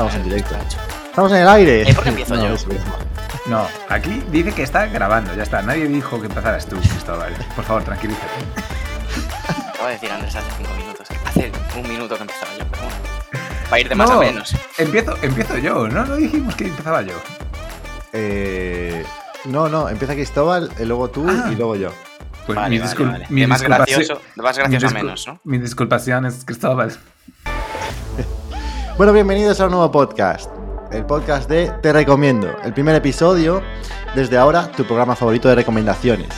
Estamos en directo. Estamos en el aire. ¿Y por qué empiezo No, yo? es. No, aquí dice que está grabando, ya está. Nadie dijo que empezaras tú, Cristóbal. Por favor, tranquilízate. Te voy a decir Andrés hace cinco minutos. Hace un minuto que empezaba yo, pero bueno. Va a ir de más No, a menos. Empiezo, empiezo yo, ¿no? No dijimos que empezaba yo. Eh, no, no, empieza Cristóbal, y luego tú Ah. y luego yo. Pues Vale, mis vale, discul- vale. De más gracioso, de más gracioso a menos, ¿no? Mis disculpaciones, Cristóbal. Bueno, bienvenidos a un nuevo podcast. El podcast de Te Recomiendo. El primer episodio, desde ahora, tu programa favorito de recomendaciones.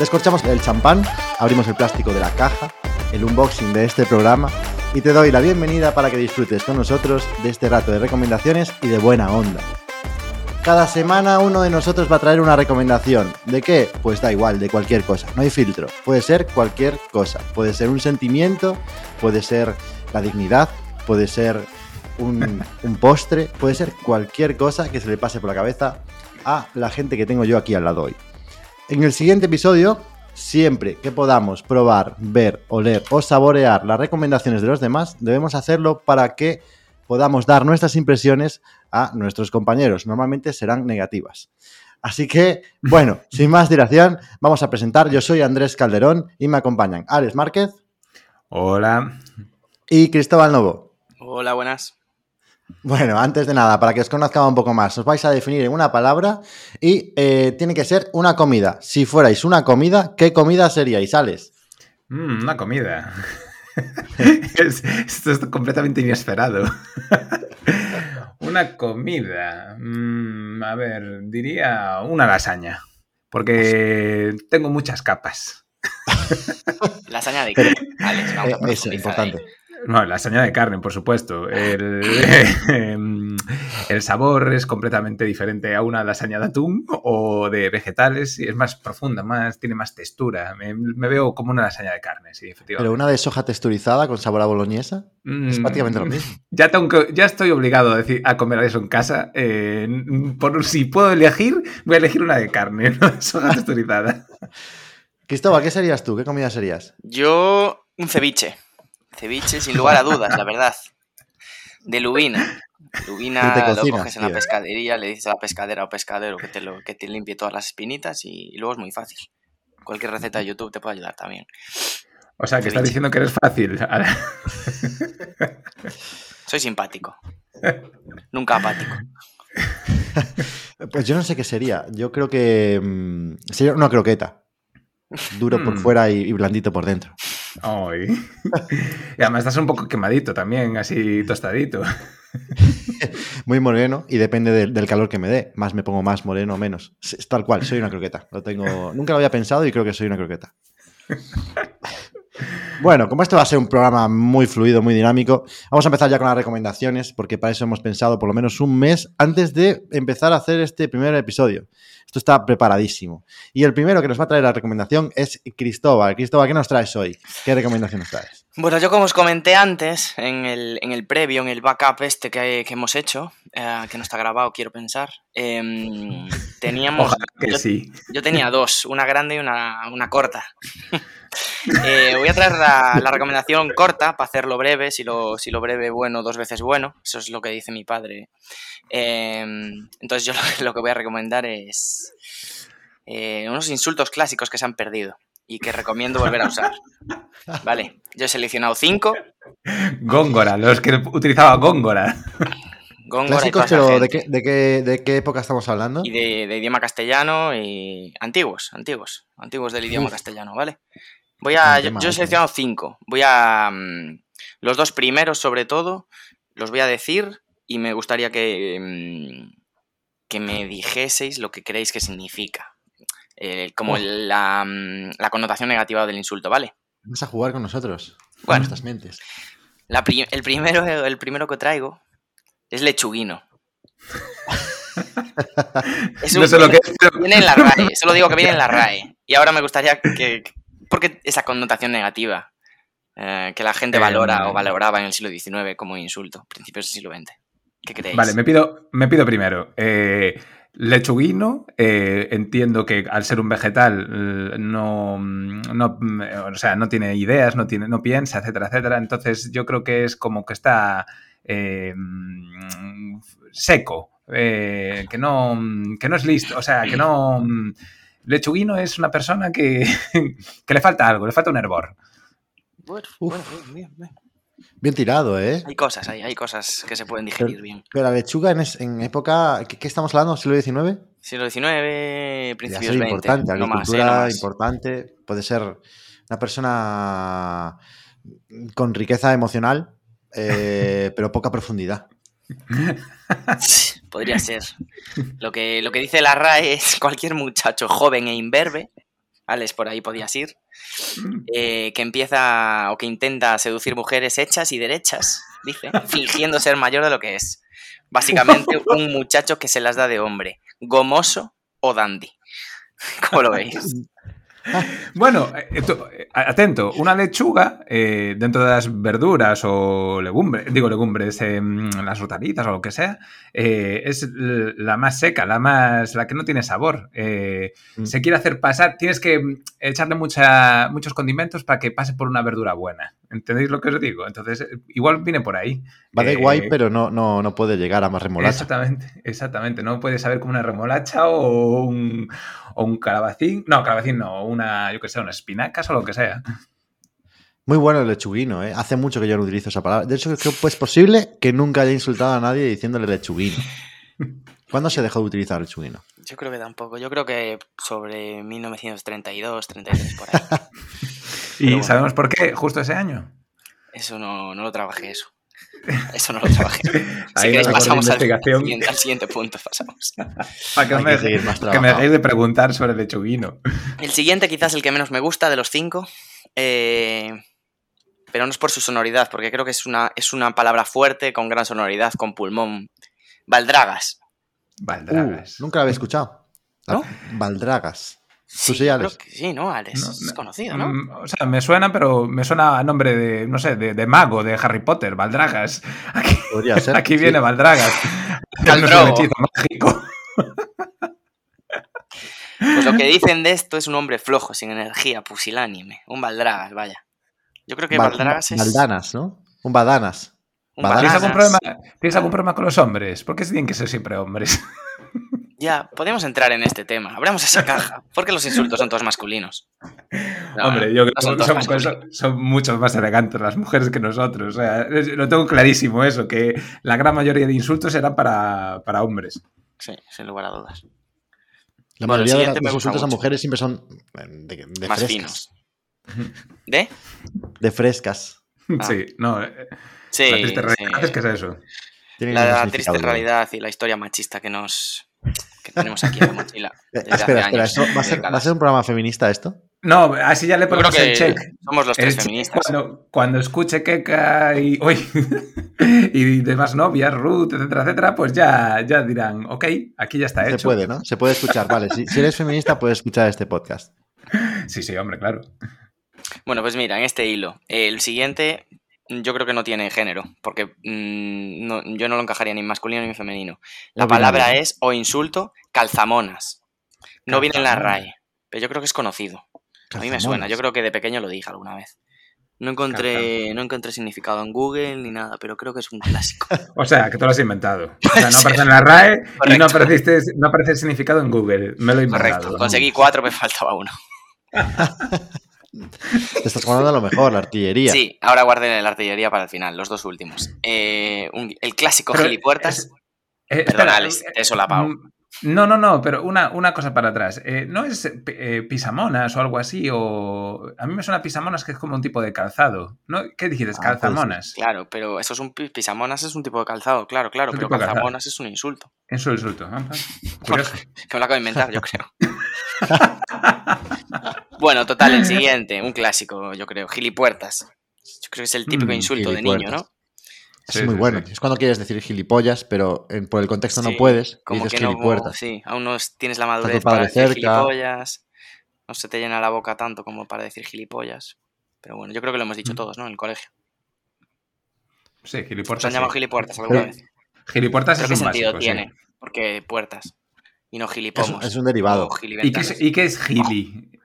Descorchamos el champán, abrimos el plástico de la caja, el unboxing de este programa y te doy la bienvenida para que disfrutes con nosotros de este rato de recomendaciones y de buena onda. Cada semana uno de nosotros va a traer una recomendación. ¿De qué? Pues da igual, de cualquier cosa. No hay filtro. Puede ser cualquier cosa. Puede ser un sentimiento, puede ser la dignidad, puede ser un, un postre, puede ser cualquier cosa que se le pase por la cabeza a la gente que tengo yo aquí al lado hoy. En el siguiente episodio, siempre que podamos probar, ver, oler o saborear las recomendaciones de los demás, debemos hacerlo para que podamos dar nuestras impresiones a nuestros compañeros. Normalmente serán negativas. Así que, bueno, sin más dilación, vamos a presentar. Yo soy Andrés Calderón y me acompañan Alex Márquez Hola. y Cristóbal Novo. Hola, buenas. Bueno, antes de nada, para que os conozcan un poco más, os vais a definir en una palabra y eh, tiene que ser una comida. Si fuerais una comida, ¿qué comida seríais, Alex? Mm, una comida. Es- esto es completamente inesperado. una comida. Mm, a ver, diría una lasaña. Porque tengo muchas capas. Lasaña de qué? Alex, vamos Eh, a eso, ahí. No, lasaña de carne, por supuesto. El, el sabor es completamente diferente a una lasaña de atún o de vegetales y es más profunda, más, tiene más textura. Me, me veo como una lasaña de carne, sí, efectivamente. Pero una de soja texturizada con sabor a boloñesa es Mm, prácticamente lo mismo. Ya, tengo que- ya estoy obligado a, decir, a comer eso en casa. eh, por si puedo elegir, voy a elegir una de carne, no de soja texturizada. Cristóbal, ¿qué serías tú? ¿Qué comida serías? Yo, un ceviche. Ceviche, sin lugar a dudas, la verdad. De lubina. ¿Tú Lubina te lo cocinas, coges en la pescadería, le dices a la pescadera o pescadero que te, lo, que te limpie todas las espinitas y, y luego es muy fácil. Cualquier receta de YouTube te puede ayudar también. O sea, que estás diciendo que eres fácil. Soy simpático. Nunca apático. Pues yo no sé qué sería. Yo creo que mm, sería una croqueta. Duro por Mm. fuera y, y blandito por dentro. Ay. Y además estás un poco quemadito también, así tostadito. Muy moreno y depende del, calor que me dé. Más me pongo más moreno o menos. Tal cual, soy una croqueta. Lo tengo. Nunca lo había pensado y creo que soy una croqueta. Bueno, como esto va a ser un programa muy fluido, muy dinámico, vamos a empezar ya con las recomendaciones, porque para eso hemos pensado por lo menos un mes antes de empezar a hacer este primer episodio. Esto está preparadísimo. Y el primero que nos va a traer la recomendación es Cristóbal. Cristóbal, ¿qué nos traes hoy? ¿Qué recomendación nos traes? Bueno, yo como os comenté antes, en el, en el previo, en el backup este que, que hemos hecho, eh, que no está grabado, quiero pensar, em, teníamos... Ojalá que yo, sí. yo tenía dos, una grande y una, una corta. Eh, voy a traer la, la recomendación corta para hacerlo breve, si lo, si lo breve bueno, dos veces bueno, eso es lo que dice mi padre. Em, entonces yo lo, lo que voy a recomendar es eh, unos insultos clásicos que se han perdido y que recomiendo volver a usar. Vale, yo he seleccionado cinco. Góngora, los que utilizaba Góngora. Góngora y Clásicos, pero ¿de qué, de, qué, ¿de qué época estamos hablando? Y de, de idioma castellano y antiguos, antiguos, antiguos del idioma Uf. castellano, ¿vale? Voy a, yo, he seleccionado cinco. Voy a mm, los dos primeros, sobre todo, los voy a decir y me gustaría que mm, que me dijeseis lo que creéis que significa, Eh, como Oh. la, mm, la connotación negativa del insulto, ¿vale? Vas a jugar con nosotros. Con Bueno. nuestras mentes. La pri- el primero, el primero que traigo es lechuguino. Es un- No sé lo que es, pero Viene en la RAE, solo digo que viene en la RAE. Y ahora me gustaría que. Porque esa connotación negativa eh, que la gente Eh, valora o valoraba en el siglo XIX como insulto, principios del siglo XX. ¿Qué creéis? Vale, me pido, me pido primero. eh, lechuguino, eh, entiendo que al ser un vegetal eh, no, no, o sea, no tiene ideas, no, tiene, no piensa, etcétera, etcétera. Entonces yo creo que es como que está eh, seco, eh, que, no, que no es listo, o sea, que no... Lechuguino es una persona que, que le falta algo, le falta un hervor. Bueno, bueno, bien, bien. Bien tirado, ¿eh? Hay cosas, hay, hay cosas que se pueden digerir bien. Pero la lechuga en, es- en época. ¿qué, qué estamos hablando? ¿Siglo XIX? Siglo XIX, principios 20. importante, no más, ¿eh? agricultura No importante. Puede ser una persona con riqueza emocional, eh, pero poca profundidad. Podría ser. Lo que, lo que dice la RAE es cualquier muchacho joven e imberbe, Alex, por ahí podías ir, eh, que empieza o que intenta seducir mujeres hechas y derechas, dice, fingiendo ser mayor de lo que es. Básicamente un muchacho que se las da de hombre, gomoso o dandy. ¿Cómo lo veis? Bueno, eh, eh, atento, una lechuga eh, dentro de las verduras o legumbres, digo legumbres, eh, las hortalizas o lo que sea, eh, es la más seca, la más, la que no tiene sabor. Mm. Se quiere hacer pasar, tienes que mm, echarle mucha, muchos condimentos para que pase por una verdura buena. ¿Entendéis lo que os digo? Entonces, igual viene por ahí. Va de guay, pero no, no, no puede llegar a más remolacha. Exactamente, exactamente. No puedes saber como una remolacha o un, o un calabacín. No, calabacín no, una, yo que sé, unas espinacas o lo que sea. Muy bueno el lechuguino, ¿eh? Hace mucho que yo no utilizo esa palabra. De hecho, creo que es posible que nunca haya insultado a nadie diciéndole lechuguino. ¿Cuándo se dejó de utilizar lechuguino? Yo creo que tampoco. Yo creo que sobre 1932, 33, por ahí. ¿Y bueno. sabemos por qué? Justo ese año. Eso no, no lo trabajé, eso. Eso no lo trabajé. Si Ahí queréis, pasamos al siguiente, al siguiente punto. Pasamos. Para que, me, que seguir más que me dejéis de preguntar sobre el lechuguino. El siguiente, quizás el que menos me gusta de los cinco. eh, pero no es por su sonoridad, porque creo que es una, es una palabra fuerte, con gran sonoridad, con pulmón. Valdragas. Valdragas. Uh, nunca la había escuchado. ¿No? Valdragas. Sí, sí, creo que sí, ¿no, Alex? No, es no. conocido, ¿no? Mm, O sea, me suena, pero me suena a nombre de, no sé, de, de mago, de Harry Potter, Valdragas. Aquí, Podría ser. aquí sí. viene Valdragas. Hechizo mágico. Pues lo que dicen de esto es un hombre flojo, sin energía, pusilánime. Un Valdragas, vaya. Yo creo que Val- Valdragas es. Valdanas, ¿no? Un badanas. ¿Tienes algún, problema, ¿Tienes algún problema con los hombres? ¿Por qué tienen que ser siempre hombres? Ya, podemos entrar en este tema. Abramos esa caja. Porque los insultos son todos masculinos. No, Hombre, yo no creo son que son, masculinos. son- son mucho más elegantes las mujeres que nosotros. O sea, lo tengo clarísimo eso, que la gran mayoría de insultos eran para, para hombres. Sí, sin lugar a dudas. La Bueno, mayoría de los insultos a mujeres siempre son de, de Más frescas. finos. ¿De? De frescas. Ah. Sí, no. eh, Sí. la triste sí. realidad es que es eso. La, triste realidad y la historia machista que nos que tenemos aquí en la mochila. Espera, espera, años, ¿esto va, a ser, décadas. ¿va a ser un programa feminista esto? No, así ya le ponemos que el check. somos los tres El feministas. Cuando, cuando escuche Keka y, uy, y demás novias, Ruth, etcétera, etcétera, pues ya, ya dirán, ok, aquí ya está Se hecho. puede, ¿no? Se puede escuchar, vale. Si, si eres feminista, puedes escuchar este podcast. Sí, sí, hombre, claro. Bueno, pues mira, en este hilo. El siguiente yo creo que no tiene género, porque mm, no- yo no lo encajaría ni en masculino ni en femenino. La palabra es o insulto calzamonas. No viene en la. RAE, pero yo creo que es conocido. A mí me suena, yo creo que de pequeño lo dije alguna vez. No encontré, no encontré significado en Google ni nada, pero creo que es un clásico. O sea, que tú lo has inventado. O sea, no aparece en la RAE y no aparece, no aparece significado en Google. Me lo he inventado. Correcto, conseguí cuatro, me faltaba uno. Te estás jugando a lo mejor, la artillería. Sí, ahora guarden la artillería para el final, los dos últimos. Eh, un- el clásico Pero gilipuertas. es- Eh, Perdona, Alex, solapado. mm, No, no, no, pero una, una cosa para atrás. Eh, ¿No es eh, pisamonas o algo así? O... A mí me suena pisamonas que es como un tipo de calzado. ¿No? ¿Qué dijiste? Ah, puede ser. Calzamonas. Claro, pero eso es un pi- pisamonas, es un tipo de calzado, claro, claro, un pero calzamonas es un insulto. Eso es insulto. Ah, Curioso. Que me lo acabo de inventar, yo creo. bueno, total, el siguiente, un clásico, yo creo, gilipuertas. Yo creo que es el típico Mm, insulto de niño. ¿no? Es Sí, muy sí, bueno. sí. Es cuando quieres decir gilipollas, pero en- por el contexto no puedes. y Como dices que no, sí, aún no es- tienes la madurez para decir cerca. gilipollas. No se te llena la boca tanto como para decir gilipollas. Pero bueno, yo creo que lo hemos dicho Mm. todos, ¿no? En el colegio. Sí, ¿Os gilipuertas. han llamado sí. gilipuertas alguna Pero- vez? Gilipuertas ¿Pero es qué un sentido básico, sí. tiene? Porque puertas. Y no gilipomos. es un derivado. ¿Y qué es, y qué es gili? ¿Qué,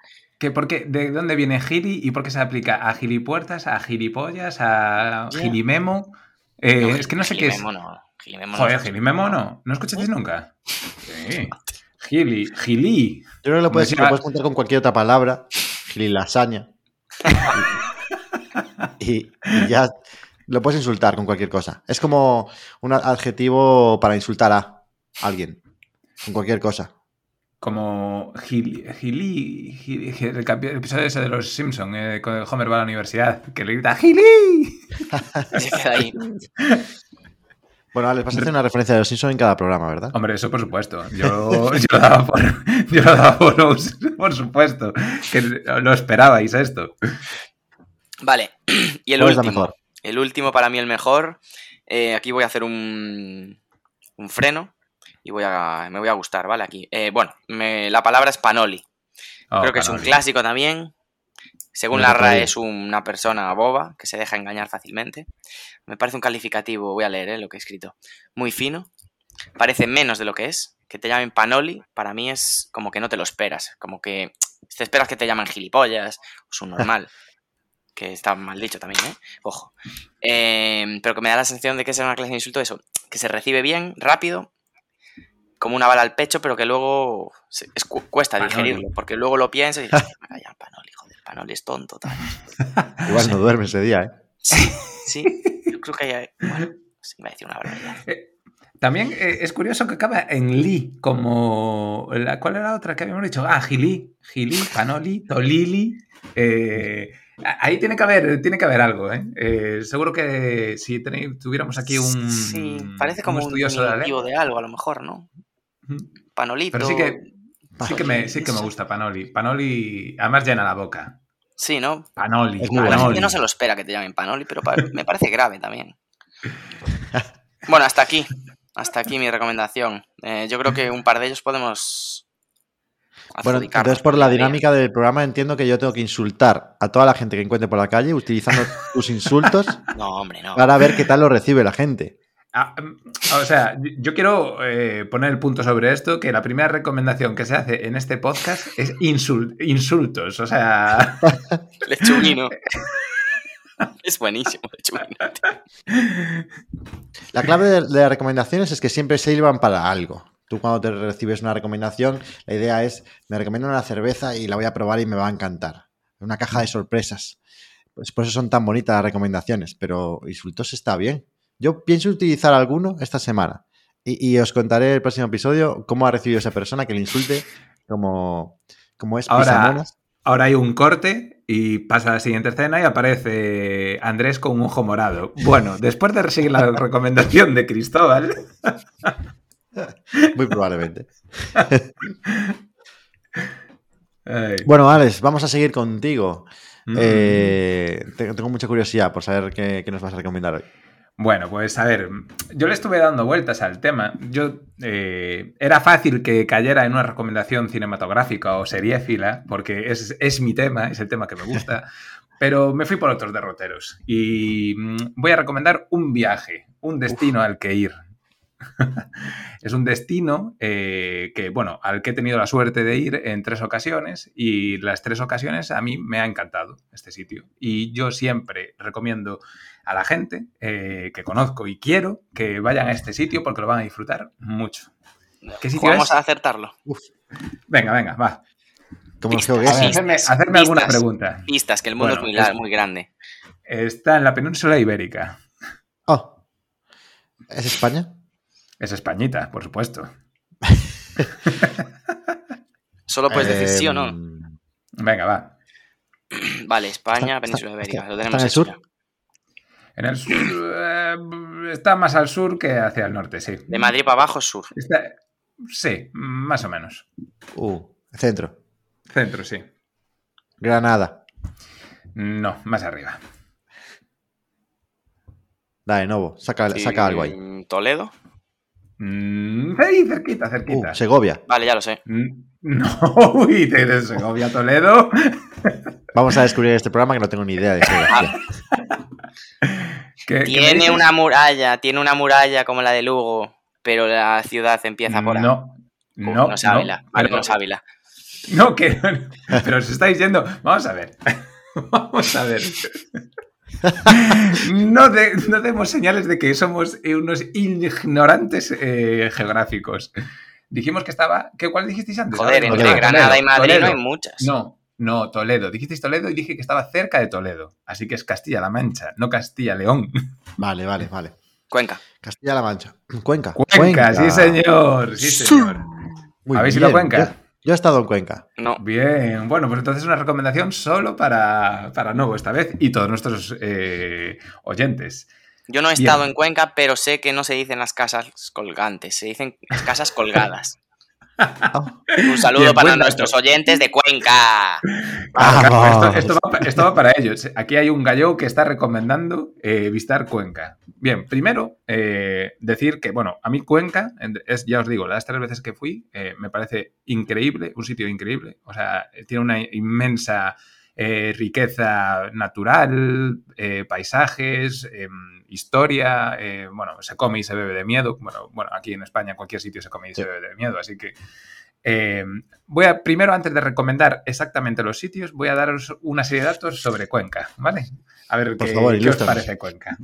por qué- ¿De dónde viene gili y por qué se aplica a gilipuertas, a gilipollas, a gilimemo? Eh, No, es que no sé qué es. Gilimemo no. Gilimemo no Joder, es- Gili Memono. ¿No escuchasteis nunca? Sí. Gili, Gili. Yo que lo puedes, Decía- lo puedes juntar con cualquier otra palabra. Gililasaña. y, y ya lo puedes insultar con cualquier cosa. Es como un adjetivo para insultar a alguien. Con cualquier cosa. Como Gili, Gili, Gili- el, episodio ese de los Simpsons, eh, con Homer va a la universidad, que le grita ¡Gili! Se queda ahí. Bueno, Alex, vas a hacer una referencia de los Simpsons en cada programa, ¿verdad? Hombre, eso por supuesto. Yo, yo lo daba por, yo lo daba por, por supuesto. Que lo esperabais esto. Vale. Y el ¿Cuál es la último. mejor? El último para mí el mejor. Eh, aquí voy a hacer un, un freno y voy a, me voy a gustar, ¿vale? Aquí. Eh, bueno, me- la palabra es panoli. Oh, Creo que es un clásico también. Según la RAE es una persona boba que se deja engañar fácilmente. Me parece un calificativo, voy a leer eh, lo que he escrito, muy fino. Parece menos de lo que es. Que te llamen panoli, para mí es como que no te lo esperas. Como que te esperas que te llaman gilipollas o subnormal. que está mal dicho también, ¿eh? Ojo. Eh, pero que me da la sensación de que es una clase de insulto eso. Que se recibe bien, rápido, como una bala al pecho, pero que luego se- es cu- cuesta Panoli. digerirlo. Porque luego lo piensas y dices, "Hostia, me callan, panoli, joder, panoli es tonto, tal. Igual no duerme ese día, ¿eh? Sí, sí. Yo creo que hay. Bueno, sí, me va a decir una barbaridad. También eh, es curioso que acaba en li, como... La, ¿Cuál era la otra que habíamos dicho? Ah, Gili, Gili, Panoli, Tolili. eh, ahí tiene que haber, tiene que haber algo, ¿eh? Eh, seguro que si tenéis- tuviéramos aquí un... Sí, parece como un estudioso de la diminutivo lengua. de algo, a lo mejor, ¿no? Panolito. Pero sí que, sí que, me, sí que me gusta Panoli. Panoli, además llena la boca. Sí, ¿no? Panoli, La gente no se lo espera que te llamen Panoli, pero me parece grave también. Bueno, hasta aquí. Hasta aquí mi recomendación. Eh, yo creo que un par de ellos podemos. Bueno, entonces por la dinámica del programa entiendo que yo tengo que insultar a toda la gente que encuentre por la calle utilizando tus insultos No, hombre, no. para ver qué tal lo recibe la gente. Ah, mm, o sea, yo- quiero eh, poner el punto sobre esto, que la primera recomendación que se hace en este podcast es insul- insultos. O sea, Lechuguino. Es buenísimo, lechuguino. La clave de, de las recomendaciones es que siempre sirvan para algo. Tú cuando te recibes una recomendación, la idea es, me recomiendan una cerveza y la voy a probar y me va a encantar. Una caja de sorpresas. Pues por eso son tan bonitas las recomendaciones, pero insultos está bien. Yo pienso utilizar alguno esta semana y, y os contaré el próximo episodio cómo ha recibido esa persona que le insulte como, como es Ahora- ahora hay un corte y pasa a la siguiente escena y aparece Andrés con un ojo morado. Bueno, después de seguir la recomendación de Cristóbal, Muy probablemente. Bueno, Alex, vamos a seguir contigo. mm, Eh, tengo, tengo mucha curiosidad por saber qué, qué nos vas a recomendar hoy. Bueno, pues a ver, yo le estuve dando vueltas al tema. Yo eh, era fácil que cayera en una recomendación cinematográfica o seriéfila, porque es, es mi tema, es el tema que me gusta. Pero me fui por otros derroteros y mm, voy a recomendar un viaje, un destino al que ir. es un destino eh, que, bueno, al que he tenido la suerte de ir en tres ocasiones y las tres ocasiones a mí me ha encantado este sitio. Y yo siempre recomiendo a la gente eh, que conozco y quiero que vayan a este sitio porque lo van a disfrutar mucho. ¿Qué sitio Vamos es? a acertarlo. Venga, venga, va. Pistas. A ver, geogueses. hacerme, Pistas, hacerme alguna pistas. pregunta. Pistas, que el mundo Bueno, es muy, grande. Está en la península ibérica. Oh, ¿es España? Es Españita, por supuesto. Solo puedes decir sí o no. Em, Venga, va. Vale, España, está- Península está- Ibérica. Lo está tenemos en el hecho sur? En el sur. eh, está más al sur que hacia el norte, sí. De Madrid para abajo es sur. Está- sí, más o menos. Uh, centro. Centro, sí. Granada. No, más arriba. Dale, Novo, saca, Sí, saca algo ahí. Toledo. Mm, ahí, cerquita, Uh, cerquita. Segovia. Vale, ya lo sé. Mm, No, uy, de Segovia, Toledo. Vamos a descubrir este programa que no tengo ni idea de geografía. ¿Qué- qué Tiene dices? una muralla, tiene una muralla como la de Lugo, pero la ciudad empieza por ahí. No, Uh, no, no es Ávila. no, vale, pero- no es Ávila. No, que. Pero os está diciendo. Vamos a ver. Vamos a ver. no, de- no demos señales de que somos eh, unos ignorantes eh, geográficos. Dijimos que estaba. ¿qué, ¿Cuál dijisteis antes? Joder, entre Toledo, Granada y Madrid Toledo. no hay muchas. No, no, Toledo. Dijisteis Toledo y dije que estaba cerca de Toledo. Así que es Castilla-La Mancha, no Castilla-León. Vale, vale, vale. Cuenca. Castilla-La Mancha. Cuenca. Cuenca, sí señor, sí señor. Muy ¿Habéis ido a bien. Cuenca? Yo he estado en Cuenca. No. Bien, bueno, pues entonces una recomendación solo para, para Novo esta vez y todos nuestros eh, oyentes. Yo no he Bien. estado en Cuenca, pero sé que no se dicen las casas colgantes, se dicen las casas colgadas. Un saludo para nuestros oyentes de Cuenca. Vamos. esto, esto va, pa- esto va para ellos. Aquí hay un gallo que está recomendando eh, visitar Cuenca. Bien, primero, eh, decir que, bueno, a mí Cuenca, es, ya os digo, las tres veces que fui, eh, me parece increíble, un sitio increíble. O sea, tiene una inmensa eh, riqueza natural, eh, paisajes, em, historia. eh, bueno, se come y se bebe de miedo. Bueno, bueno, aquí en España en cualquier sitio se come y se bebe de miedo, así que. eh, voy a, primero, antes de recomendar exactamente los sitios, voy a daros una serie de datos sobre Cuenca, ¿vale? A ver Por qué, favor, qué os parece Cuenca.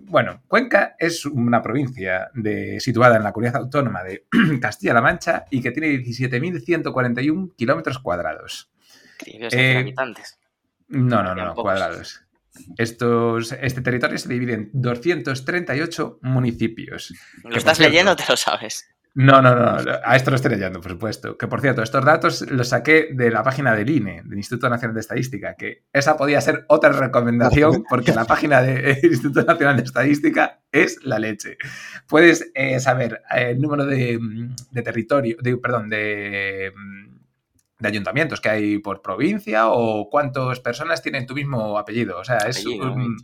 Bueno, Cuenca es una provincia de, situada en la comunidad autónoma de Castilla-La Mancha y que tiene 17.141 kilómetros cuadrados. Que Eh, habitantes. No, no, no, cuadrados. Estos, este territorio se divide en 238 municipios. ¿Lo estás cierto, leyendo o te lo sabes? No, no, no, a esto lo estoy leyendo, por supuesto. Que por cierto, estos datos los saqué de la página del INE, del Instituto Nacional de Estadística, que esa podía ser otra recomendación, porque la página del Instituto Nacional de Estadística es la leche. Puedes eh, saber eh, el número de, mm, de territorio, de, perdón, de, mm, de ayuntamientos que hay por provincia o cuántas personas tienen tu mismo apellido. O sea, es, Apellido, un-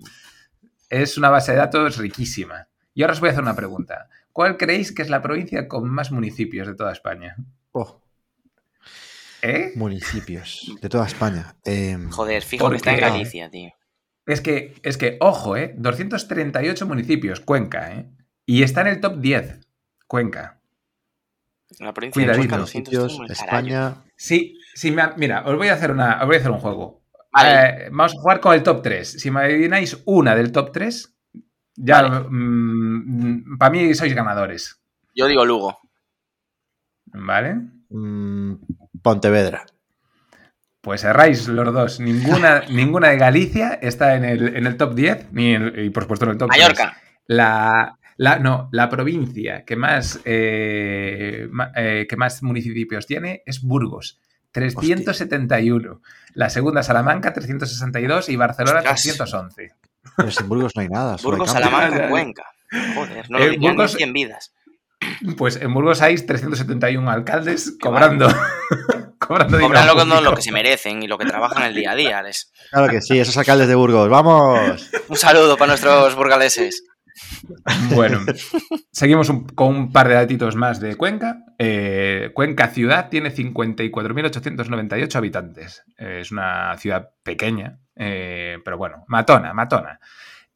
es una base de datos riquísima. Y ahora os voy a hacer una pregunta. ¿Cuál creéis que es la provincia con más municipios de toda España? oh, ¿Eh? municipios de toda España. Em, Joder, fijo ¿Por que está en? Galicia, tío. Es que, es que, ojo, ¿eh? 238 municipios, Cuenca, ¿eh? Y está en el top 10, Cuenca. La provincia de Cuidadito. Cuenca, 200 municipios, como el carajo. España. Sí, sí, me- mira, os voy a hacer una, os voy a hacer un juego. Vale. Eh, vamos a jugar con el top 3. Si me adivináis una del top 3, ya Vale. para mí sois ganadores. Yo digo Lugo. ¿Vale? mm, Pontevedra. Pues erráis los dos. Ninguna, ninguna de Galicia está en el, en el top 10, ni en- y por supuesto en el top 3. Mallorca. La, la- no, la provincia que más, eh, ma- eh, que más municipios tiene es Burgos, 371. La segunda Salamanca, 362 y Barcelona, Ostras. 311. Pero sin Burgos no hay nada. Burgos. Salamanca, Ya, ya. Cuenca. Joder, no Eh, Burgos- ni 100 vidas. Pues en Burgos hay 371 alcaldes cobrando, cobrando dinero Cobran lo, que- no, público. lo que se merecen y lo que trabajan el día a día. Les. Claro que sí, esos alcaldes de Burgos. ¡Vamos! Un saludo para nuestros burgaleses. Bueno, seguimos un- con un par de datitos más de Cuenca. Eh, Cuenca ciudad tiene 54.898 habitantes. Eh, es una ciudad pequeña, eh, pero bueno, matona, matona.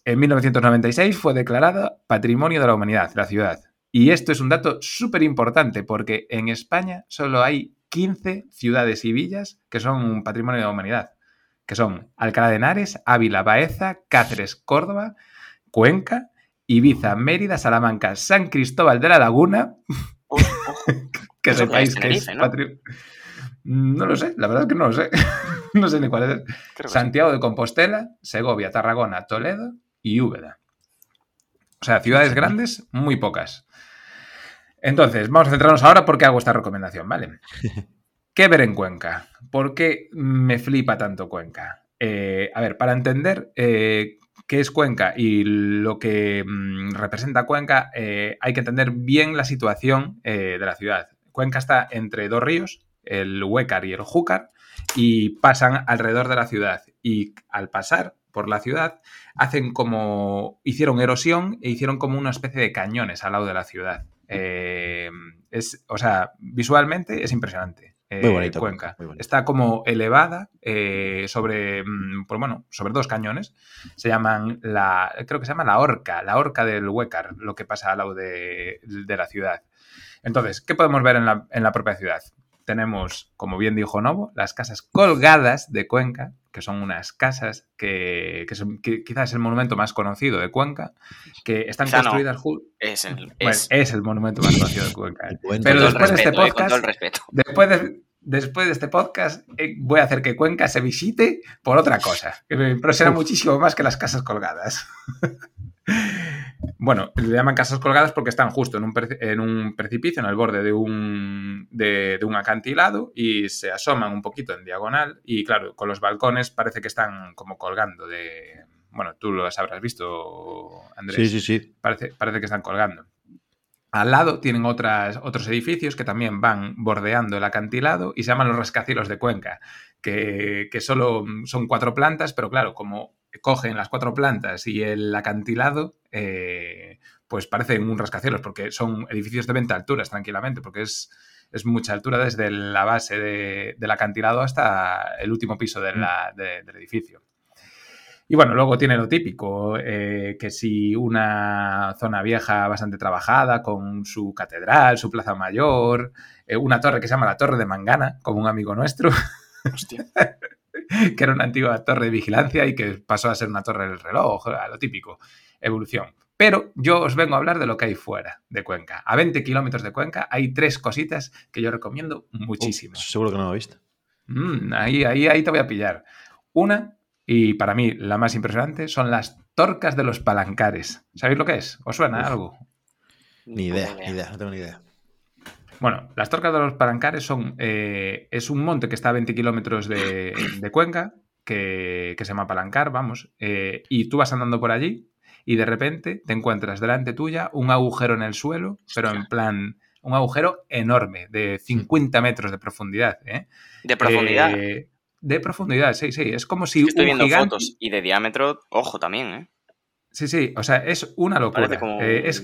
En 1996 fue declarada Patrimonio de la Humanidad, la ciudad. Y esto es un dato súper importante porque en España solo hay 15 ciudades y villas que son un patrimonio de la humanidad, que son Alcalá de Henares, Ávila, Baeza, Cáceres, Córdoba, Cuenca, Ibiza, Mérida, Salamanca, San Cristóbal de la Laguna, que Eso sepáis que Tenerife, es ¿no? patri- No lo sé, la verdad es que no lo sé. no sé ni cuál es. Creo que sí. Santiago de Compostela, Segovia, Tarragona, Toledo y Úbeda. O sea, ciudades grandes, muy pocas. Entonces, vamos a centrarnos ahora porque hago esta recomendación, ¿vale? ¿Qué ver en Cuenca? ¿Por qué me flipa tanto Cuenca? Eh, a ver, para entender eh, qué es Cuenca y lo que mm, representa Cuenca, eh, hay que entender bien la situación eh, de la ciudad. Cuenca está entre dos ríos, el Huécar y el Júcar, y pasan alrededor de la ciudad. Y al pasar por la ciudad, hacen como. hicieron erosión e hicieron como una especie de cañones al lado de la ciudad. Eh, es, o sea, visualmente es impresionante. Eh, Muy bonito, Cuenca. Cuenca, muy bonito. Está como elevada eh, sobre, pues bueno, sobre dos cañones. Se llaman la, creo que se llama la Orca, la Orca del Huécar, lo que pasa al lado de, de la ciudad. Entonces, ¿qué podemos ver en la, en la propia ciudad? Tenemos, como bien dijo Novo, las casas colgadas de Cuenca, que son unas casas que, que, son, que quizás es el monumento más conocido de Cuenca, que están construidas... Es el, Bueno, es, es el monumento más conocido de Cuenca. Pero todo el después de este eh, podcast, todo el respeto. después de, después de este podcast, eh, voy a hacer que Cuenca se visite por otra cosa, que me impresiona muchísimo más que las casas colgadas. bueno, le llaman casas colgadas porque están justo en un, preci- en un precipicio, en el borde de un, de, de un acantilado y se asoman un poquito en diagonal y claro, con los balcones parece que están como colgando de... Bueno, tú lo habrás visto, Andrés Sí, sí, sí. parece, parece que están colgando. Al lado tienen otras, otros edificios que también van bordeando el acantilado y se llaman los rascacielos de Cuenca, que, que solo son cuatro plantas, pero claro, como cogen las cuatro plantas y el acantilado, eh, pues parecen un rascacielos, porque son edificios de 20 alturas, tranquilamente, porque es, es mucha altura desde la base de- del acantilado hasta el último piso de la- de- del edificio. Y bueno, luego tiene lo típico, eh, que si una zona vieja bastante trabajada, con su catedral, su plaza mayor, eh, una torre que se llama la Torre de Mangana, como un amigo nuestro, Hostia. que era una antigua torre de vigilancia y que pasó a ser una torre del reloj, lo típico, evolución. Pero yo os vengo a hablar de lo que hay fuera de Cuenca. A 20 kilómetros de Cuenca hay tres cositas que yo recomiendo muchísimo. Seguro que no lo he visto. Mm, ahí, ahí, ahí te voy a pillar. Una, y para mí la más impresionante, son las torcas de los palancares. ¿Sabéis lo que es? ¿Os suena Uf. algo? Ni idea, ni idea, no tengo ni idea. Bueno, las torcas de los palancares son. eh, es un monte que está a 20 kilómetros de, de Cuenca, que, que se llama Palancar, vamos. eh, y tú vas andando por allí y de repente te encuentras delante tuya un agujero en el suelo, pero en plan. Un agujero enorme, de 50 metros de profundidad. ¿eh? De profundidad. Eh, de profundidad, sí, sí. Es como si Es que estoy un viendo gigante- fotos y de diámetro, ojo también, ¿eh? Sí, sí, o sea, es una locura. Como. Eh, es,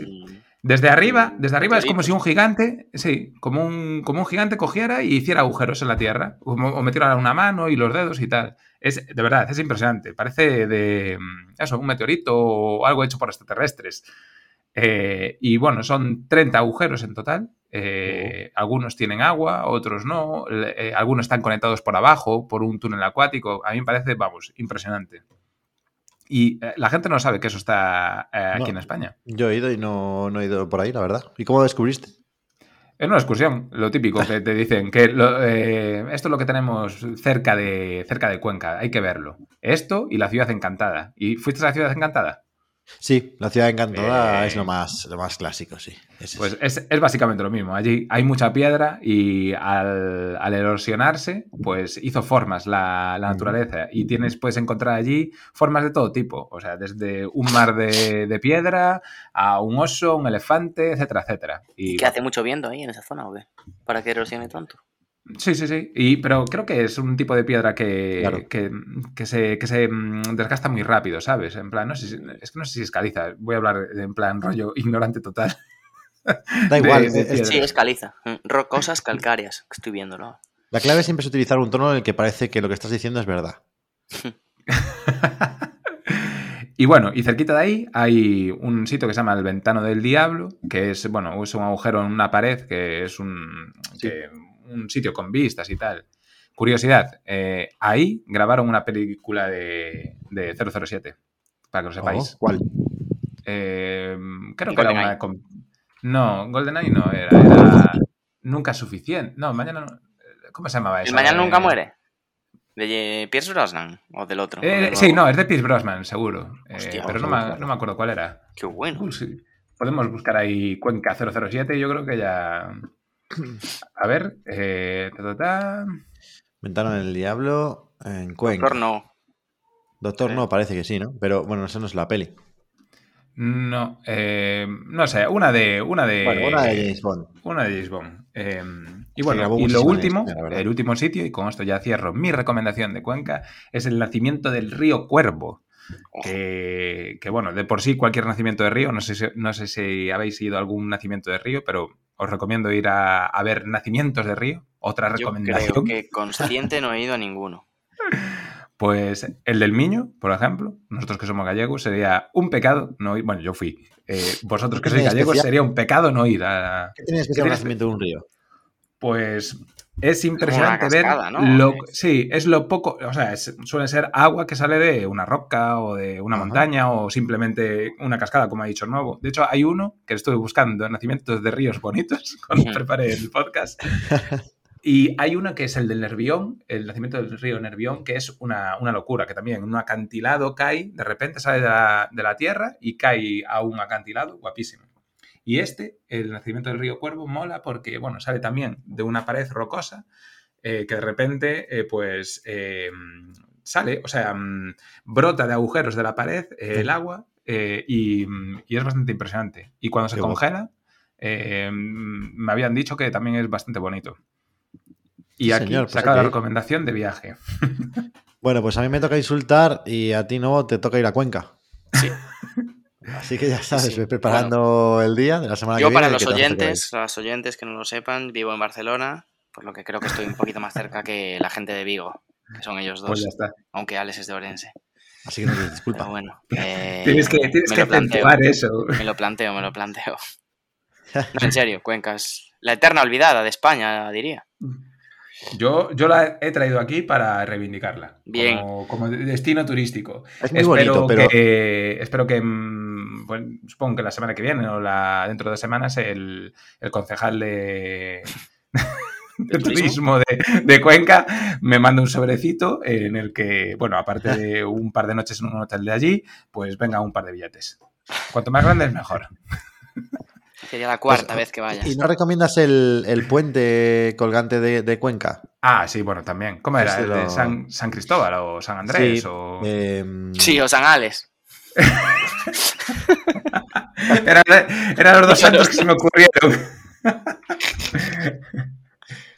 desde arriba, desde arriba es como si un gigante, sí, como un, como un gigante cogiera y hiciera agujeros en la tierra, o, o metiera una mano y los dedos y tal. Es, de verdad, es impresionante. Parece de, mm, eso, un meteorito o algo hecho por extraterrestres. Eh, y bueno, son 30 agujeros en total. Eh, Algunos tienen agua, otros no. eh, algunos están conectados por abajo, por un túnel acuático. A mí me parece, vamos, impresionante. Y eh, la gente no sabe que eso está eh, aquí en España. Yo he ido y no, no he ido por ahí, la verdad. ¿Y cómo lo descubriste? Es una excursión, lo típico que te dicen, que lo- eh, esto es lo que tenemos cerca de, cerca de Cuenca, hay que verlo. Esto y la ciudad encantada. ¿Y fuiste a la ciudad encantada? Sí, la ciudad encantada Eh. es lo más, lo más clásico, sí. Ese Pues es. es, es básicamente lo mismo. Allí hay mucha piedra y al, al erosionarse, pues hizo formas la, la naturaleza. Y tienes, puedes encontrar allí formas de todo tipo. O sea, desde un mar de, de piedra a un oso, un elefante, etcétera, etcétera. Y ¿Qué hace mucho viento ahí en esa zona o qué? ¿Para que erosione tanto? Sí, sí, sí. Y, pero creo que es un tipo de piedra que, Claro. que, que se, que se mm, desgasta muy rápido, ¿sabes? En plan, no sé si, es que no sé si es caliza. Voy a hablar en plan rollo ignorante total. Da igual, de- de es- piedra. Sí, es caliza. Mm, Rocosas calcáreas, que estoy viéndolo. la clave siempre es utilizar un tono en el que parece que lo que estás diciendo es verdad. y bueno, y cerquita de ahí hay un sitio que se llama el Ventano del Diablo, que es, bueno, es un agujero en una pared, que es un, Sí. que- un sitio con vistas y tal. Curiosidad, eh, ahí grabaron una película de, de 007, para que lo sepáis. Oh, ¿Cuál? Eh, creo ¿Y que era una... No, GoldenEye no, era, era Nunca Suficiente. No, Mañana no... ¿Cómo se llamaba eso? ¿El mañana nunca muere? ¿De Pierce Brosnan? ¿O del otro? ¿O Eh, sí, no, es de Pierce Brosnan, seguro. Eh, Hostia, pero no vamos a me, no me acuerdo cuál era. Qué bueno. Sí. Podemos buscar ahí Cuenca 007 y yo creo que ya... A ver, eh, ta, ta, ta. Ventana del Diablo en Cuenca. Doctor no. Doctor no, parece que sí, ¿no? Pero bueno, eso no es la peli. No, eh, no sé, una de... Una de, Bueno, una de James Bond. Una de James Bond. Eh, y bueno, y lo último, el último sitio, y con esto ya cierro mi recomendación de Cuenca, es el nacimiento del río Cuervo. Que, que, bueno, de por sí cualquier nacimiento de río, no sé si, no sé si habéis ido a algún nacimiento de río, pero os recomiendo ir a, a ver nacimientos de río. Otra Yo recomendación. creo que consciente no he ido a ninguno. Pues el del Miño, por ejemplo, nosotros que somos gallegos, sería un pecado no ir. Bueno, yo fui. Eh, vosotros que ¿Qué sois tiene gallegos, especial? sería un pecado no ir a, ¿Qué tienes que ¿Qué ser un tienes- nacimiento de un río? Pues es impresionante cascada, ver ¿no? lo, sí, es lo poco, o sea, es- suele ser agua que sale de una roca o de una montaña o simplemente una cascada, como ha dicho el nuevo. De hecho, hay uno que estuve buscando nacimientos de ríos bonitos cuando preparé el podcast. Y hay uno que es el del Nervión, el nacimiento del río Nervión, que es una, una locura, que también un acantilado cae, de repente sale de la, de la tierra y cae a un acantilado, guapísimo. Y este, el nacimiento del río Cuervo, mola porque, bueno, sale también de una pared rocosa eh, que de repente, eh, pues, eh, sale, o sea, mm, brota de agujeros de la pared el agua y, mm, y es bastante impresionante. Y cuando se Qué congela, mm, me habían dicho que también es bastante bonito. Y aquí señor, pues saca la recomendación de viaje. Bueno, pues a mí me toca insultar y a ti no te toca ir a Cuenca. Sí. Así que ya sabes, sí. preparando el día de la semana que Yo viene. para que los te vas a tocar oyentes, oyentes que no lo sepan, vivo en Barcelona, por lo que creo que estoy un poquito más cerca que la gente de Vigo, que son ellos dos, Pues ya está. aunque Alex es de Orense. Así que no te disculpa. Pero bueno, eh, tienes que, tienes que acentuar eso. Me lo planteo, me lo planteo. No, en serio, Cuenca es la eterna olvidada de España, diría. Yo, yo la he traído aquí para reivindicarla. Bien. Como, como destino turístico. Es muy bonito, pero que, espero que, mm, bueno, supongo que la semana que viene o la, dentro de dos semanas el, el concejal de, de ¿El turismo? turismo de, de Cuenca me manda un sobrecito en el que, bueno, aparte de un par de noches en un hotel de allí, pues venga un par de billetes. Cuanto más grande es mejor. Sería la cuarta Pues, vez que vayas. ¿Y no recomiendas el, el puente colgante de, de Cuenca? Ah, sí, bueno, también. ¿Cómo era? ¿El de San, San Cristóbal o San Andrés? Sí, o... Em, Sí, o San Alex. Eran, eran los dos santos que se me ocurrieron.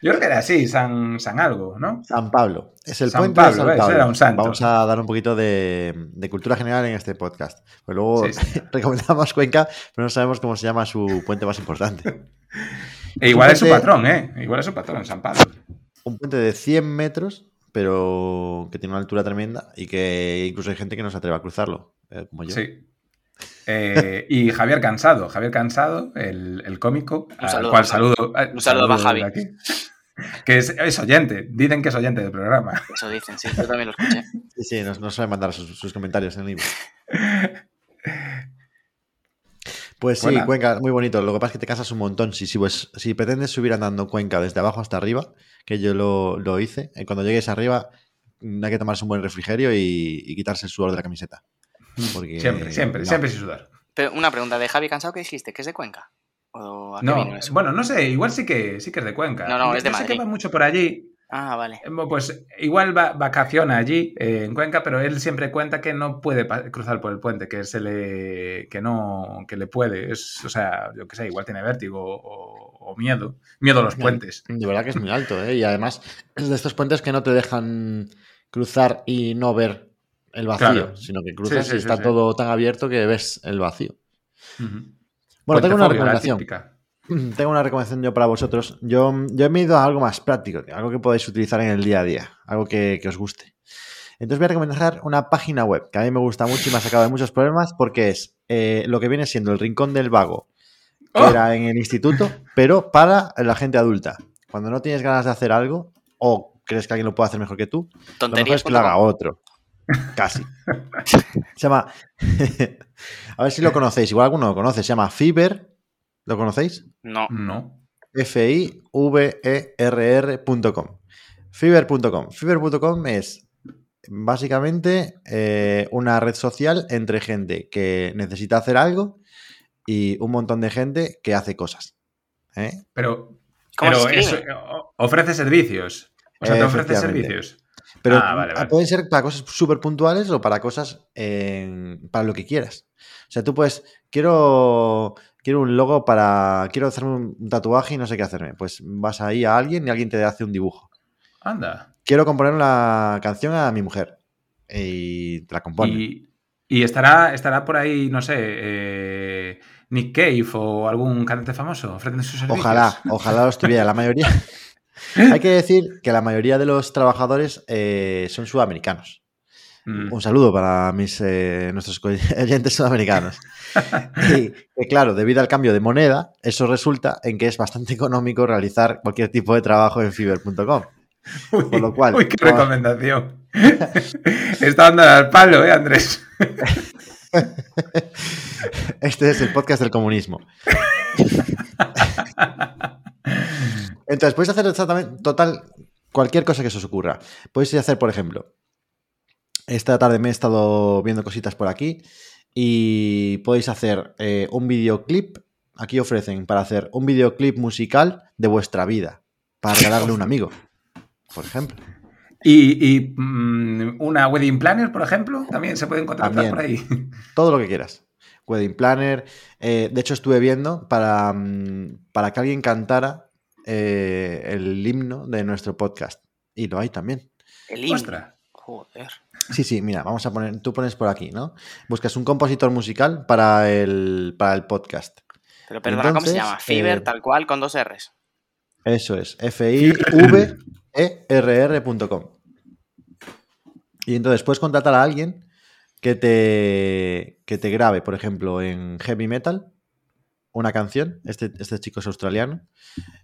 Yo creo que era así, San, San algo, ¿no? San Pablo. Es el San puente de Pablo, San ¿ves? Pablo. Era un santo. Vamos a dar un poquito de, de cultura general en este podcast. Pues luego Sí, sí. recomendamos Cuenca, pero no sabemos cómo se llama su puente más importante. E igual es su patrón, ¿eh? Igual es su patrón, San Pablo. Un puente de 100 metros, pero que tiene una altura tremenda y que incluso hay gente que no se atreve a cruzarlo, eh, como yo. Sí. Eh, y Javier Cansado, Javier Cansado, el, el cómico, Un saludo al cual para saludo. Un saludo para Javi. de aquí, que es, es oyente, dicen que es oyente del programa. Eso dicen, sí, yo también lo escuché. Sí, sí, nos, nos suelen mandar sus, sus comentarios en el libro. Pues sí, Buena. Cuenca, muy bonito. Lo que pasa es que te casas un montón. Si, si, pues, si pretendes subir andando Cuenca desde abajo hasta arriba, que yo lo, lo hice, eh, cuando llegues arriba mm, hay que tomarse un buen refrigerio y, y quitarse el sudor de la camiseta. Porque, Siempre, siempre, no. siempre sin sudar. Pero una pregunta de Javi Cansado, ¿qué dijiste? ¿Que es de Cuenca? ¿O a qué No, vino eso? bueno, no sé, igual sí que, sí que es de Cuenca. No, no, es de Yo sé que Madrid. va mucho por allí. Ah, vale. Eh, Pues igual va, vacaciona allí eh, en Cuenca, pero él siempre cuenta que no puede cruzar por el puente, que se le que no que le puede, es, o sea, yo qué sé, igual tiene vértigo o, o miedo, miedo a los puentes. De verdad que es muy alto, ¿eh? Y además es de estos puentes que no te dejan cruzar y no ver el vacío, Claro. sino que cruzas Sí, sí, y sí, está sí. todo tan abierto que ves el vacío. Bueno, tengo una recomendación. típica. Tengo una recomendación yo para vosotros. Yo, yo me he ido a algo más práctico, algo que podáis utilizar en el día a día, algo que, que os guste. Entonces voy a recomendar una página web que a mí me gusta mucho y me ha sacado de muchos problemas porque es eh, lo que viene siendo el Rincón del Vago, que ¡Oh! era en el instituto, pero para la gente adulta. Cuando no tienes ganas de hacer algo o crees que alguien lo puede hacer mejor que tú, lo mejor es que lo haga otro. Casi. Se llama. a ver si lo conocéis. Igual alguno lo conoce. Se llama Fiverr. ¿Lo conocéis? No. No. F-I-V-E-R-R.com. Fiverr.com. Fiverr.com es básicamente eh, una red social entre gente que necesita hacer algo y un montón de gente que hace cosas. ¿eh? Pero, ¿Cómo pero eso, ofrece servicios. O sea, te ofrece servicios. Pero Ah, vale, vale. pueden ser para cosas súper puntuales o para cosas eh, para lo que quieras. O sea, tú puedes, quiero, quiero un logo para, quiero hacerme un tatuaje y no sé qué hacerme. Pues vas ahí a alguien y alguien te hace un dibujo. Anda. Quiero componer una canción a mi mujer y te la compone. Y, y estará, estará por ahí, no sé, eh, Nick Cave o algún cantante famoso ofreciendo sus servicios. Ojalá, ojalá lo estuviera. La mayoría. Hay que decir que la mayoría de los trabajadores eh, son sudamericanos. Mm. Un saludo para mis, eh, nuestros oyentes sudamericanos. Y que, claro, debido al cambio de moneda, eso resulta en que es bastante económico realizar cualquier tipo de trabajo en fiverr.com. Uy, Por lo cual, uy, qué recomendación. Está dando al palo, ¿eh, Andrés? Este es el podcast del comunismo. Entonces, podéis hacer exactamente, total, cualquier cosa que se os ocurra. Podéis hacer, por ejemplo, esta tarde me he estado viendo cositas por aquí y podéis hacer eh, un videoclip. Aquí ofrecen para hacer un videoclip musical de vuestra vida, para regalarle a un amigo, por ejemplo. Y, y, mm, una wedding planner, por ejemplo, también se pueden contratar También. por ahí. Todo lo que quieras. Wedding planner. eh, de hecho, estuve viendo para, mm, para que alguien cantara eh, el himno de nuestro podcast. Y lo hay también. El himno. Ostras. Joder. Sí, sí, mira, vamos a poner. Tú pones por aquí, ¿no? Buscas un compositor musical para el, para el podcast. Pero perdona, ¿cómo se Entonces, llama? Fiverr, eh, tal cual, con dos R's. Eso es. F-I-V-E-R-R.com. Y entonces puedes contratar a alguien que te, que te grabe, por ejemplo, en heavy metal, una canción. Este, este chico es australiano.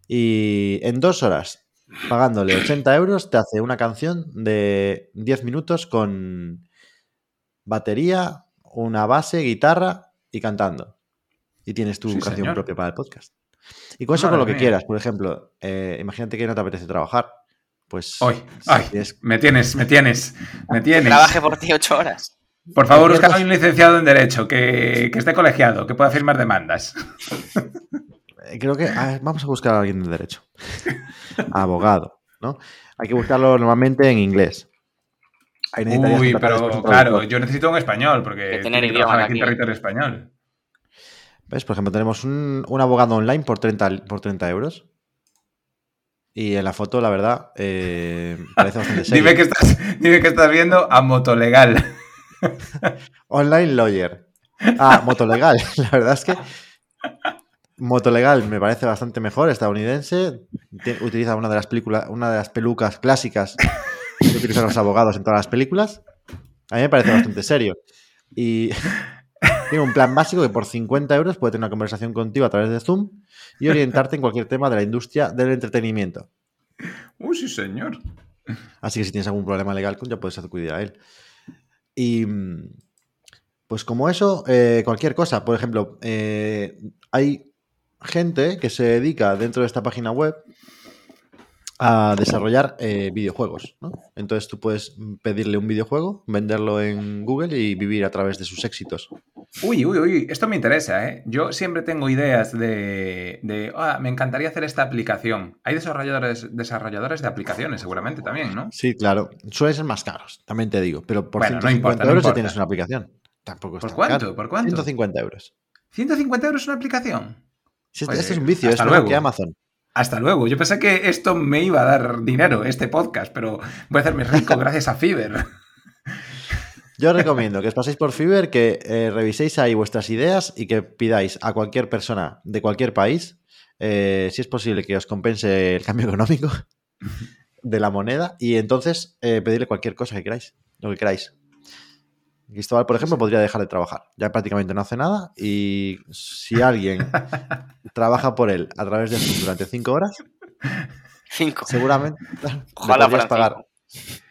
Y en dos horas, pagándole 80 euros, te hace una canción de 10 minutos con batería, una base, guitarra y cantando. Y tienes tu Sí, canción señor. propia para el podcast. Y con eso, Madre con lo que mía. quieras. Por ejemplo, eh, imagínate que no te apetece trabajar. Pues. Hoy, si ay, tienes- me tienes, me tienes, me tienes. Trabaje por ti ocho horas. Por favor, Cualquier busca a un licenciado en Derecho que, que esté colegiado, que pueda firmar demandas. eh, Creo que. a ver, vamos a buscar a alguien de derecho. Abogado, ¿no? Hay que buscarlo normalmente en inglés. Ahí Uy, pero claro, yo necesito un español porque Que tener idioma aquí en territorio español. ¿Ves? Por ejemplo, tenemos un, un abogado online por 30, por 30 euros. Y en la foto, la verdad, eh, parece bastante serio. Dime que, estás, dime que estás viendo a Motolegal. Online lawyer. Ah, Motolegal. La verdad es que Motolegal me parece bastante mejor, estadounidense. Utiliza una de las películas, una de las pelucas clásicas que utilizan los abogados en todas las películas. A mí me parece bastante serio. Y tiene un plan básico que por 50 euros puede tener una conversación contigo a través de Zoom y orientarte en cualquier tema de la industria del entretenimiento. Uy, sí, señor. Así que si tienes algún problema legal, ya puedes acudir a él. Y mm, pues como eso, eh, cualquier cosa. Por ejemplo, eh, hay gente que se dedica dentro de esta página web a desarrollar eh, videojuegos. ¿no? Entonces tú puedes pedirle un videojuego, venderlo en Google y vivir a través de sus éxitos. Uy, uy, uy, esto me interesa, ¿eh? Yo siempre tengo ideas de, de "Ah, me encantaría hacer esta aplicación. Hay desarrolladores, desarrolladores de aplicaciones, seguramente también, ¿no? Sí, claro. Suelen ser más caros, también te digo. Pero por Bueno, no 150 importa, no euros ya tienes una aplicación. Tampoco es ¿Por tan cuánto? caro. ¿Por cuánto? 150 euros. ¿150 euros una aplicación. Si este, Pues, este es un vicio, es luego. que Amazon. Hasta luego. Yo pensé que esto me iba a dar dinero, este podcast, pero voy a hacerme rico gracias a Fiverr. Yo os recomiendo que os paséis por Fiverr, que eh, reviséis ahí vuestras ideas y que pidáis a cualquier persona de cualquier país, eh, si es posible, que os compense el cambio económico de la moneda y entonces eh, pedirle cualquier cosa que queráis, lo que queráis. Cristóbal, por ejemplo, podría dejar de trabajar. Ya prácticamente no hace nada y si alguien trabaja por él a través de Zoom durante cinco horas, Cinco. seguramente le Ojalá podrías fueran pagar, cinco.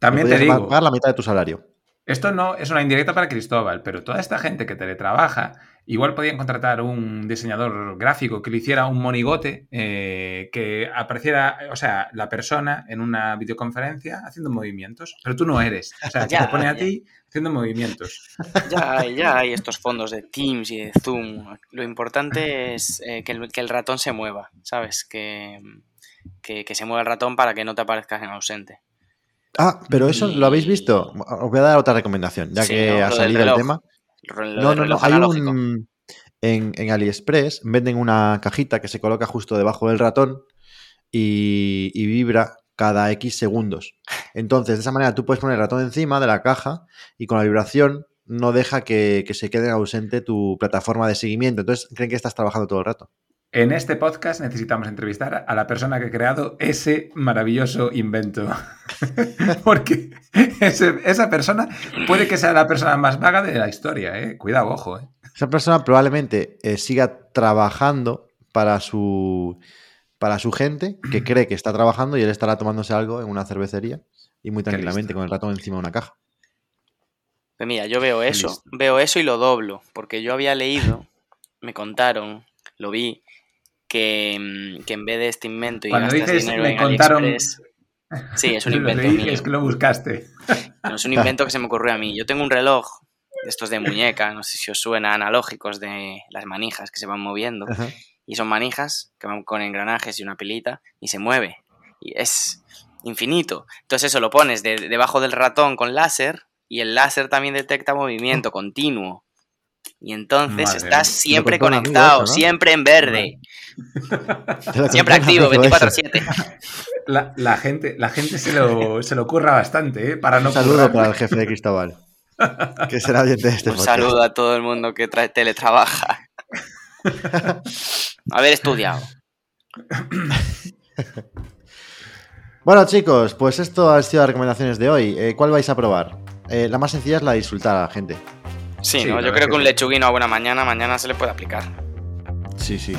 También le te podrías digo, pagar la mitad de tu salario. Esto no es una indirecta para Cristóbal, pero toda esta gente que teletrabaja, igual podían contratar un diseñador gráfico que le hiciera un monigote eh, que apareciera, o sea, la persona en una videoconferencia haciendo movimientos, pero tú no eres. O sea, que Ya, te pone a ti haciendo movimientos. Ya hay, ya hay estos fondos de Teams y de Zoom. Lo importante es eh, que, el, que el ratón se mueva, ¿sabes? Que, que, que se mueva el ratón para que no te aparezcas en ausente. Ah, pero eso lo habéis visto. Os voy a dar otra recomendación, ya Sí, que ¿no? ha salido el tema. No, no, no. Hay analógico. un. En, en AliExpress venden una cajita que se coloca justo debajo del ratón y, y vibra cada X segundos. Entonces, de esa manera tú puedes poner el ratón encima de la caja y con la vibración no deja que, que se quede ausente tu plataforma de seguimiento. Entonces, creen que estás trabajando todo el rato. En este podcast necesitamos entrevistar a la persona que ha creado ese maravilloso invento. Porque esa persona puede que sea la persona más vaga de la historia, ¿eh? Cuidado, ojo, ¿eh? Esa persona probablemente eh, siga trabajando para su, para su gente, que cree que está trabajando y él estará tomándose algo en una cervecería y muy tranquilamente con el ratón encima de una caja. Pues mira, yo veo eso, veo eso y lo doblo, porque yo había leído, me contaron, lo vi, que, mm, que en vez de este invento y Cuando gastas dices, dinero me en contaron... AliExpress- Sí, es un Lo invento leí, mío. Es que lo buscaste. No es un invento que se me ocurrió a mí. Yo tengo un reloj de estos de muñeca, no sé si os suena, analógicos de las manijas que se van moviendo. Ajá. Y son manijas que van con engranajes y una pilita y se mueve. Y es infinito. Entonces eso lo pones de- debajo del ratón con láser y el láser también detecta movimiento continuo. Y entonces Madre estás mía. siempre conectado, eso, ¿no? siempre en verde, siempre activo, amigo eso. 24/7. La, la gente, la gente se, lo, se lo curra bastante, ¿eh? Para no Un saludo currar. para el jefe de Cristóbal, que será oyente de este Un podcast. saludo a todo el mundo que tra- teletrabaja. Haber estudiado. Bueno, chicos, pues esto han sido las recomendaciones de hoy. Eh, ¿Cuál vais a probar? Eh, la más sencilla es la de insultar a la gente. Sí, Sí, ¿no? yo creo que que un lechuguino a buena mañana, mañana se le puede aplicar. Sí, sí.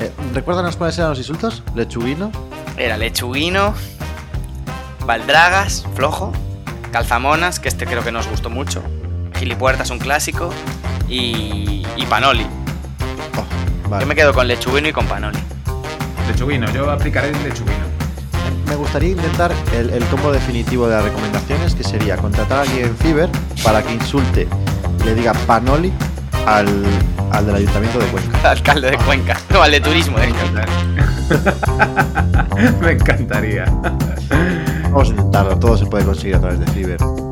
Eh, ¿Recuérdanos cuáles eran los insultos? Lechuguino. Era lechuguino, baldragas, flojo, calzamonas, que este creo que nos gustó mucho, gilipuertas, un clásico, y, y panoli. Oh, vale. Yo me quedo con lechuguino y con panoli. Lechuguino, yo aplicaré el lechuguino. Me gustaría intentar el, el combo definitivo de las recomendaciones, que sería contratar a alguien en Fiverr para que insulte le diga Panoli al, al del Ayuntamiento de Cuenca. Alcalde de Cuenca, no, al de turismo de Cuenca. Me encantaría. Vamos a intentarlo, todo se puede conseguir a través de Fiverr.